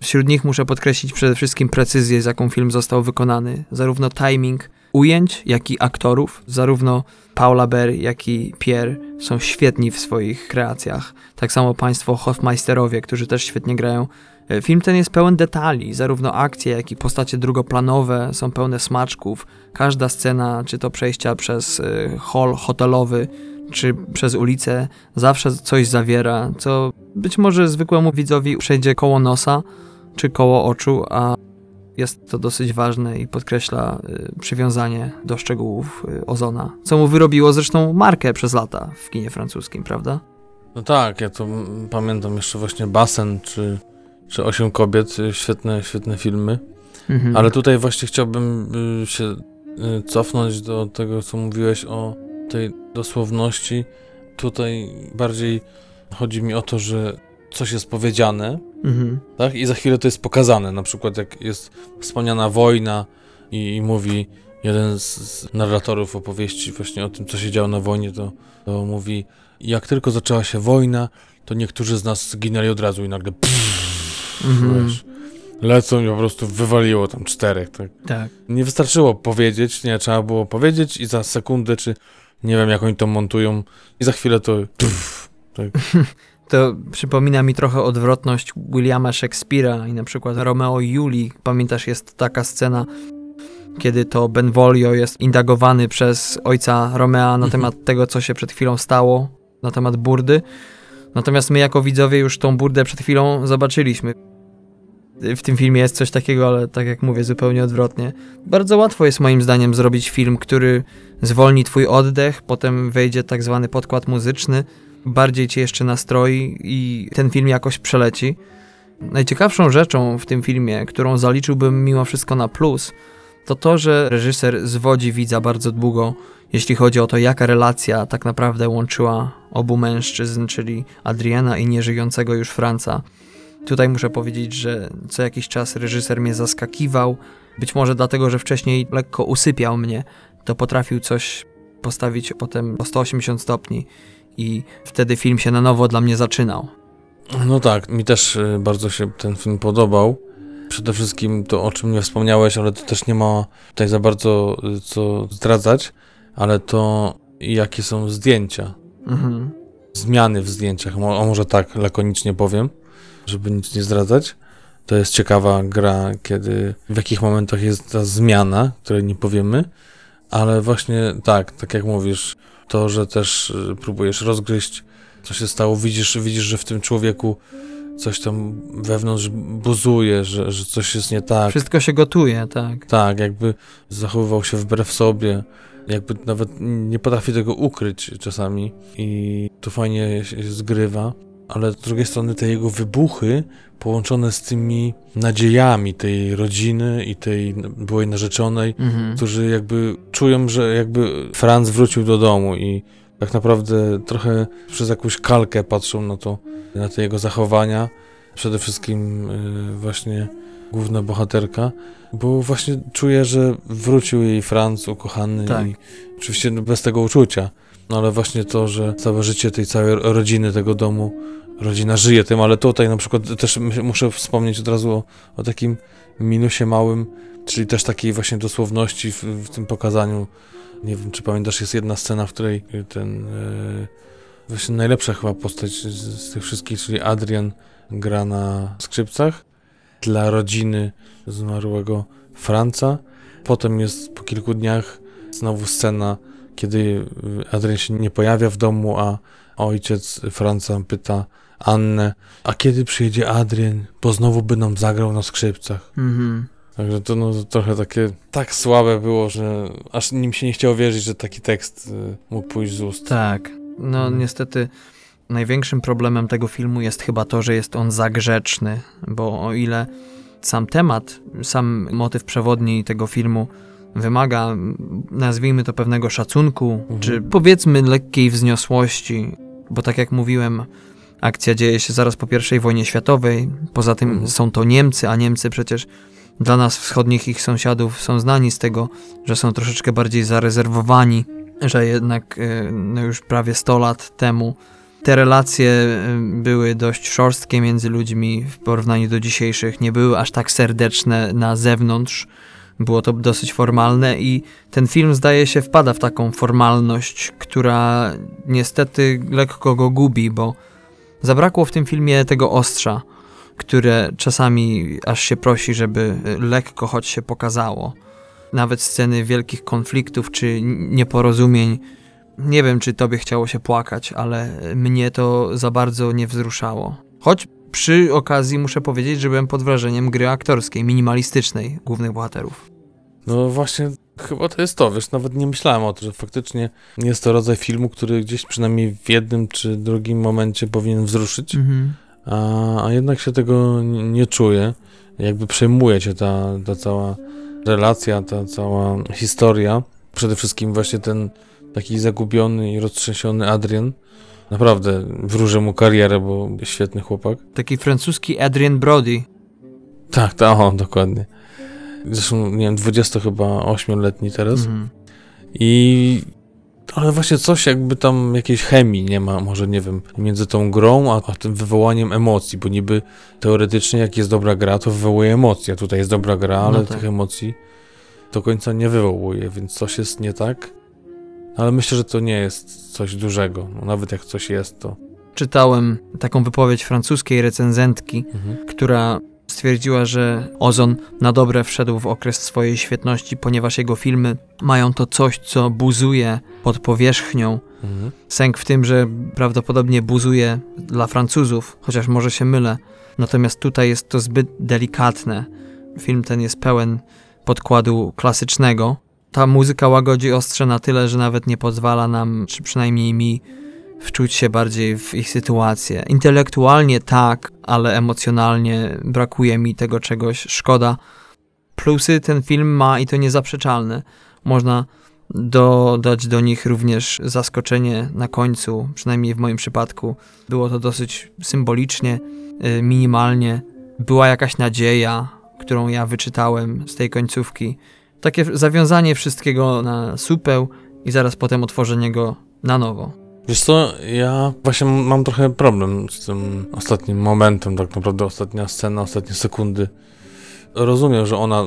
Wśród nich muszę podkreślić przede wszystkim precyzję, z jaką film został wykonany. Zarówno timing, ujęć, jak i aktorów. Zarówno Paula Ber, jak i Pierre są świetni w swoich kreacjach. Tak samo państwo Hofmeisterowie, którzy też świetnie grają. E, film ten jest pełen detali, zarówno akcje, jak i postacie drugoplanowe są pełne smaczków. Każda scena, czy to przejścia przez e, hall hotelowy, czy przez ulicę, zawsze coś zawiera, co być może zwykłemu widzowi przejdzie koło nosa, czy koło oczu, a jest to dosyć ważne i podkreśla y, przywiązanie do szczegółów Ozona, co mu wyrobiło zresztą markę przez lata w kinie francuskim, prawda? No tak, ja to pamiętam jeszcze właśnie Basen czy, czy Osiem Kobiet, y, świetne, świetne filmy. Mhm. Ale tutaj właśnie chciałbym się cofnąć do tego, co mówiłeś o tej dosłowności. Tutaj bardziej chodzi mi o to, że coś jest powiedziane, mhm. tak? I za chwilę to jest pokazane. Na przykład jak jest wspomniana wojna i, i mówi jeden z, z, narratorów opowieści właśnie o tym, co się działo na wojnie, to, to mówi, jak tylko zaczęła się wojna, to niektórzy z nas zginęli od razu i nagle pff, mhm. wiesz, lecą i po prostu wywaliło tam czterech, tak? tak? Nie wystarczyło powiedzieć, nie, trzeba było powiedzieć i za sekundę, czy nie wiem, jak oni to montują i za chwilę to pff, tak. To przypomina mi trochę odwrotność Williama Shakespeare'a i na przykład Romeo i Julii. Pamiętasz, jest taka scena, kiedy to Benvolio jest indagowany przez ojca Romea na Mhm. temat tego, co się przed chwilą stało, na temat burdy. Natomiast my jako widzowie już tą burdę przed chwilą zobaczyliśmy. W tym filmie jest coś takiego, ale tak jak mówię, zupełnie odwrotnie. Bardzo łatwo jest moim zdaniem zrobić film, który zwolni twój oddech, potem wejdzie tak zwany podkład muzyczny, bardziej cię jeszcze nastroi i ten film jakoś przeleci. Najciekawszą rzeczą w tym filmie, którą zaliczyłbym mimo wszystko na plus, to to, że reżyser zwodzi widza bardzo długo, jeśli chodzi o to, jaka relacja tak naprawdę łączyła obu mężczyzn, czyli Adriana i nieżyjącego już Franca. Tutaj muszę powiedzieć, że co jakiś czas reżyser mnie zaskakiwał, być może dlatego, że wcześniej lekko usypiał mnie, to potrafił coś postawić potem o 180 stopni i wtedy film się na nowo dla mnie zaczynał. No tak, mi też y, bardzo się ten film podobał. Przede wszystkim to, o czym nie wspomniałeś, ale to też nie ma tutaj za bardzo y, co zdradzać, ale to jakie są zdjęcia, Mhm. zmiany w zdjęciach, o może tak lakonicznie powiem, żeby nic nie zdradzać. To jest ciekawa gra, kiedy w jakich momentach jest ta zmiana, której nie powiemy, ale właśnie tak, tak jak mówisz, to, że też y, próbujesz rozgryźć, co się stało, widzisz, widzisz, że w tym człowieku coś tam wewnątrz buzuje, że, że coś jest nie tak. Wszystko się gotuje, tak. Tak, jakby zachowywał się wbrew sobie, jakby nawet nie potrafi tego ukryć czasami i to fajnie się zgrywa, ale z drugiej strony te jego wybuchy połączone z tymi nadziejami tej rodziny i tej byłej narzeczonej, Mhm. którzy jakby czują, że jakby Franz wrócił do domu i tak naprawdę trochę przez jakąś kalkę patrzą na to, na te jego zachowania. Przede wszystkim y, właśnie główna bohaterka, bo właśnie czuje, że wrócił jej Franz ukochany Tak. i oczywiście bez tego uczucia, no ale właśnie to, że całe życie tej całej rodziny, tego domu, rodzina żyje tym, ale tutaj na przykład też muszę wspomnieć od razu o, o takim minusie małym, czyli też takiej właśnie dosłowności w, w tym pokazaniu. Nie wiem, czy pamiętasz, jest jedna scena, w której ten e, właśnie najlepsza chyba postać z, z tych wszystkich, czyli Adrian gra na skrzypcach dla rodziny zmarłego Franca. Potem jest po kilku dniach znowu scena, kiedy Adrian się nie pojawia w domu, a ojciec Franca pyta Annę, a kiedy przyjedzie Adrian, bo znowu by nam zagrał na skrzypcach. Mhm. Także to no, to trochę takie tak słabe było, że aż nim się nie chciało wierzyć, że taki tekst y, mógł pójść z ust. Tak. No Mhm. niestety największym problemem tego filmu jest chyba to, że jest on za grzeczny, bo o ile sam temat, sam motyw przewodni tego filmu wymaga, nazwijmy to pewnego szacunku, Mhm. czy powiedzmy lekkiej wzniosłości, bo tak jak mówiłem, akcja dzieje się zaraz po I wojnie światowej, poza tym Mhm. są to Niemcy, a Niemcy przecież dla nas wschodnich ich sąsiadów są znani z tego, że są troszeczkę bardziej zarezerwowani, że jednak y, no już prawie 100 lat temu te relacje y, były dość szorstkie między ludźmi w porównaniu do dzisiejszych, nie były aż tak serdeczne na zewnątrz. Było to dosyć formalne i ten film zdaje się wpada w taką formalność, która niestety lekko go gubi, bo zabrakło w tym filmie tego ostrza, które czasami aż się prosi, żeby lekko choć się pokazało. Nawet sceny wielkich konfliktów czy nieporozumień. Nie wiem, czy tobie chciało się płakać, ale mnie to za bardzo nie wzruszało. Choć przy okazji muszę powiedzieć, że byłem pod wrażeniem gry aktorskiej, minimalistycznej głównych bohaterów. No właśnie, chyba to jest to, wiesz, nawet nie myślałem o tym, że faktycznie jest to rodzaj filmu, który gdzieś przynajmniej w jednym czy drugim momencie powinien wzruszyć, Mhm. a, a jednak się tego nie, czuje. Jakby przejmuje cię ta, ta cała relacja, ta cała historia. Przede wszystkim właśnie ten taki zagubiony i roztrzęsiony Adrian. Naprawdę wróżę mu karierę, bo świetny chłopak. Taki francuski Adrian Brody. Tak, tak, o, dokładnie. Zresztą, nie wiem, 20 chyba 8-letni teraz. Mhm. I ale właśnie coś jakby tam jakiejś chemii nie ma, może nie wiem, między tą grą, a, a tym wywołaniem emocji, bo niby teoretycznie jak jest dobra gra, to wywołuje emocje. Tutaj jest dobra gra, ale No tak. tych emocji do końca nie wywołuje, więc coś jest nie tak. Ale myślę, że to nie jest coś dużego. No, nawet jak coś jest, to. Czytałem taką wypowiedź francuskiej recenzentki, Mhm. która stwierdziła, że Ozon na dobre wszedł w okres swojej świetności, ponieważ jego filmy mają to coś, co buzuje pod powierzchnią. Mhm. Sęk w tym, że prawdopodobnie buzuje dla Francuzów, chociaż może się mylę. Natomiast tutaj jest to zbyt delikatne. Film ten jest pełen podkładu klasycznego. Ta muzyka łagodzi ostrze na tyle, że nawet nie pozwala nam, czy przynajmniej mi, wczuć się bardziej w ich sytuację. Intelektualnie tak, ale emocjonalnie brakuje mi tego czegoś. Szkoda. Plusy ten film ma i to niezaprzeczalne. Można dodać do nich również zaskoczenie na końcu, przynajmniej w moim przypadku. Było to dosyć symbolicznie, y, minimalnie. Była jakaś nadzieja, którą ja wyczytałem z tej końcówki. Takie zawiązanie wszystkiego na supeł i zaraz potem otworzenie go na nowo. Wiesz co, ja właśnie mam trochę problem z tym ostatnim momentem, tak naprawdę ostatnia scena, ostatnie sekundy. Rozumiem, że ona,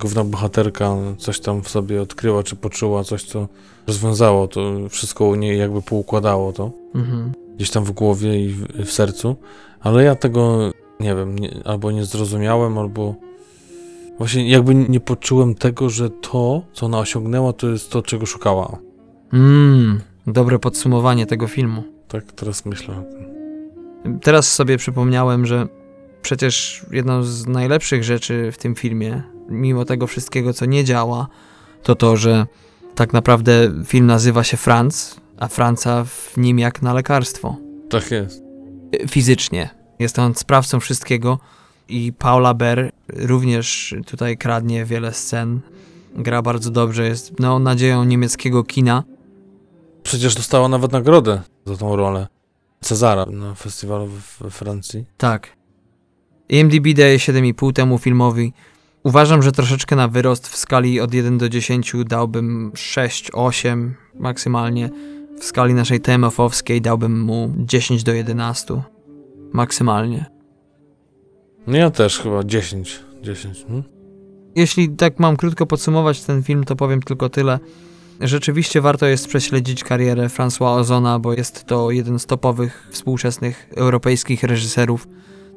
główna bohaterka, coś tam w sobie odkryła, czy poczuła, coś, co rozwiązało to wszystko u niej, jakby poukładało to. Mhm. Gdzieś tam w głowie i w, w sercu, ale ja tego, nie wiem, nie, albo nie zrozumiałem, albo właśnie jakby nie poczułem tego, że to, co ona osiągnęła, to jest to, czego szukała. Mmm, dobre podsumowanie tego filmu. Tak teraz myślę o tym. Teraz sobie przypomniałem, że przecież jedną z najlepszych rzeczy w tym filmie, mimo tego wszystkiego, co nie działa, to to, że tak naprawdę film nazywa się Franz, a Franca w nim jak na lekarstwo. Tak jest. Fizycznie. Jest on sprawcą wszystkiego i Paula Ber również tutaj kradnie wiele scen. Gra bardzo dobrze, jest no, nadzieją niemieckiego kina. Przecież dostała nawet nagrodę za tą rolę. Cezara na festiwalu we Francji. Tak. IMDb daje 7,5 temu filmowi. Uważam, że troszeczkę na wyrost w skali od 1 do 10 dałbym 6, 8 maksymalnie. W skali naszej TMF-owskiej dałbym mu 10 do 11 maksymalnie. No ja też chyba 10. 10. Hmm? Jeśli tak mam krótko podsumować ten film, to powiem tylko tyle. Rzeczywiście warto jest prześledzić karierę François Ozona, bo jest to jeden z topowych współczesnych europejskich reżyserów.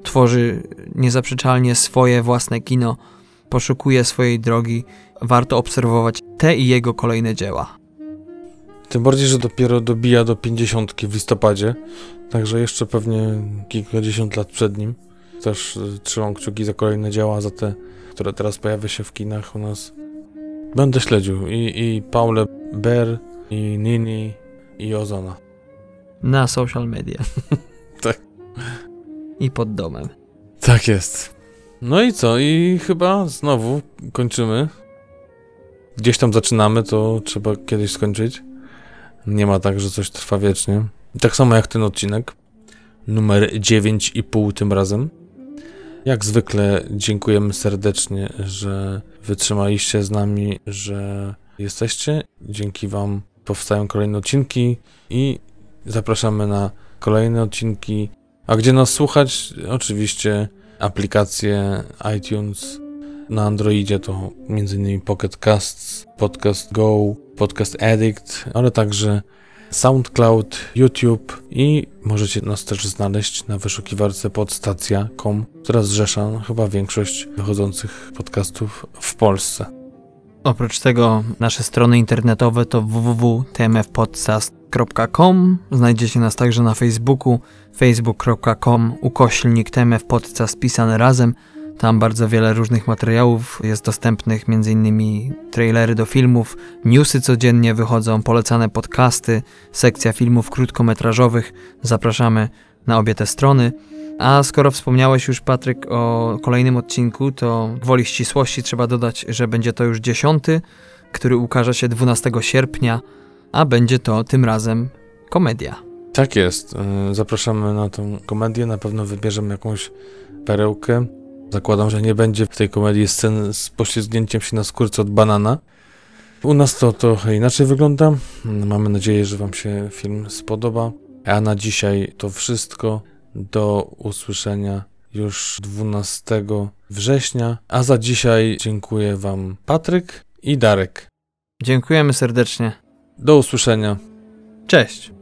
Tworzy niezaprzeczalnie swoje własne kino, poszukuje swojej drogi. Warto obserwować te i jego kolejne dzieła. Tym bardziej, że dopiero dobija do 50 w listopadzie, także jeszcze pewnie kilkadziesiąt lat przed nim. Też y, trzymam kciuki za kolejne dzieła, za te, które teraz pojawia się w kinach u nas. Będę śledził i, i Paulę Ber, i Nini, i Ozona. Na social media. Tak. I pod domem. Tak jest. No i co? I chyba znowu kończymy. Gdzieś tam zaczynamy, to trzeba kiedyś skończyć. Nie ma tak, że coś trwa wiecznie. Tak samo jak ten odcinek. Numer 9,5 tym razem. Jak zwykle dziękujemy serdecznie, że wytrzymaliście z nami, że jesteście. Dzięki Wam powstają kolejne odcinki i zapraszamy na kolejne odcinki. A gdzie nas słuchać? Oczywiście aplikacje iTunes. Na Androidzie to m.in. Pocket Casts, Podcast Go, Podcast Addict, ale także SoundCloud, YouTube i możecie nas też znaleźć na wyszukiwarce podstacja.com, która zrzesza chyba większość wychodzących podcastów w Polsce. Oprócz tego nasze strony internetowe to www.tmfpodcast.com. Znajdziecie nas także na Facebooku facebook.com ukoślnik tmfpodcast pisane razem. Tam bardzo wiele różnych materiałów jest dostępnych, m.in. trailery do filmów, newsy codziennie wychodzą, polecane podcasty, sekcja filmów krótkometrażowych. Zapraszamy na obie te strony. A skoro wspomniałeś już, Patryk, o kolejnym odcinku, to gwoli ścisłości trzeba dodać, że będzie to już dziesiąty, który ukaże się 12 sierpnia, a będzie to tym razem komedia. Tak jest. Yy, Zapraszamy na tą komedię. Na pewno wybierzemy jakąś perełkę. Zakładam, że nie będzie w tej komedii scen z poślizgnięciem się na skórce od banana. U nas to trochę inaczej wygląda. Mamy nadzieję, że Wam się film spodoba. A na dzisiaj to wszystko. Do usłyszenia już 12 września. A za dzisiaj dziękuję Wam Patryk i Darek. Dziękujemy serdecznie. Do usłyszenia. Cześć!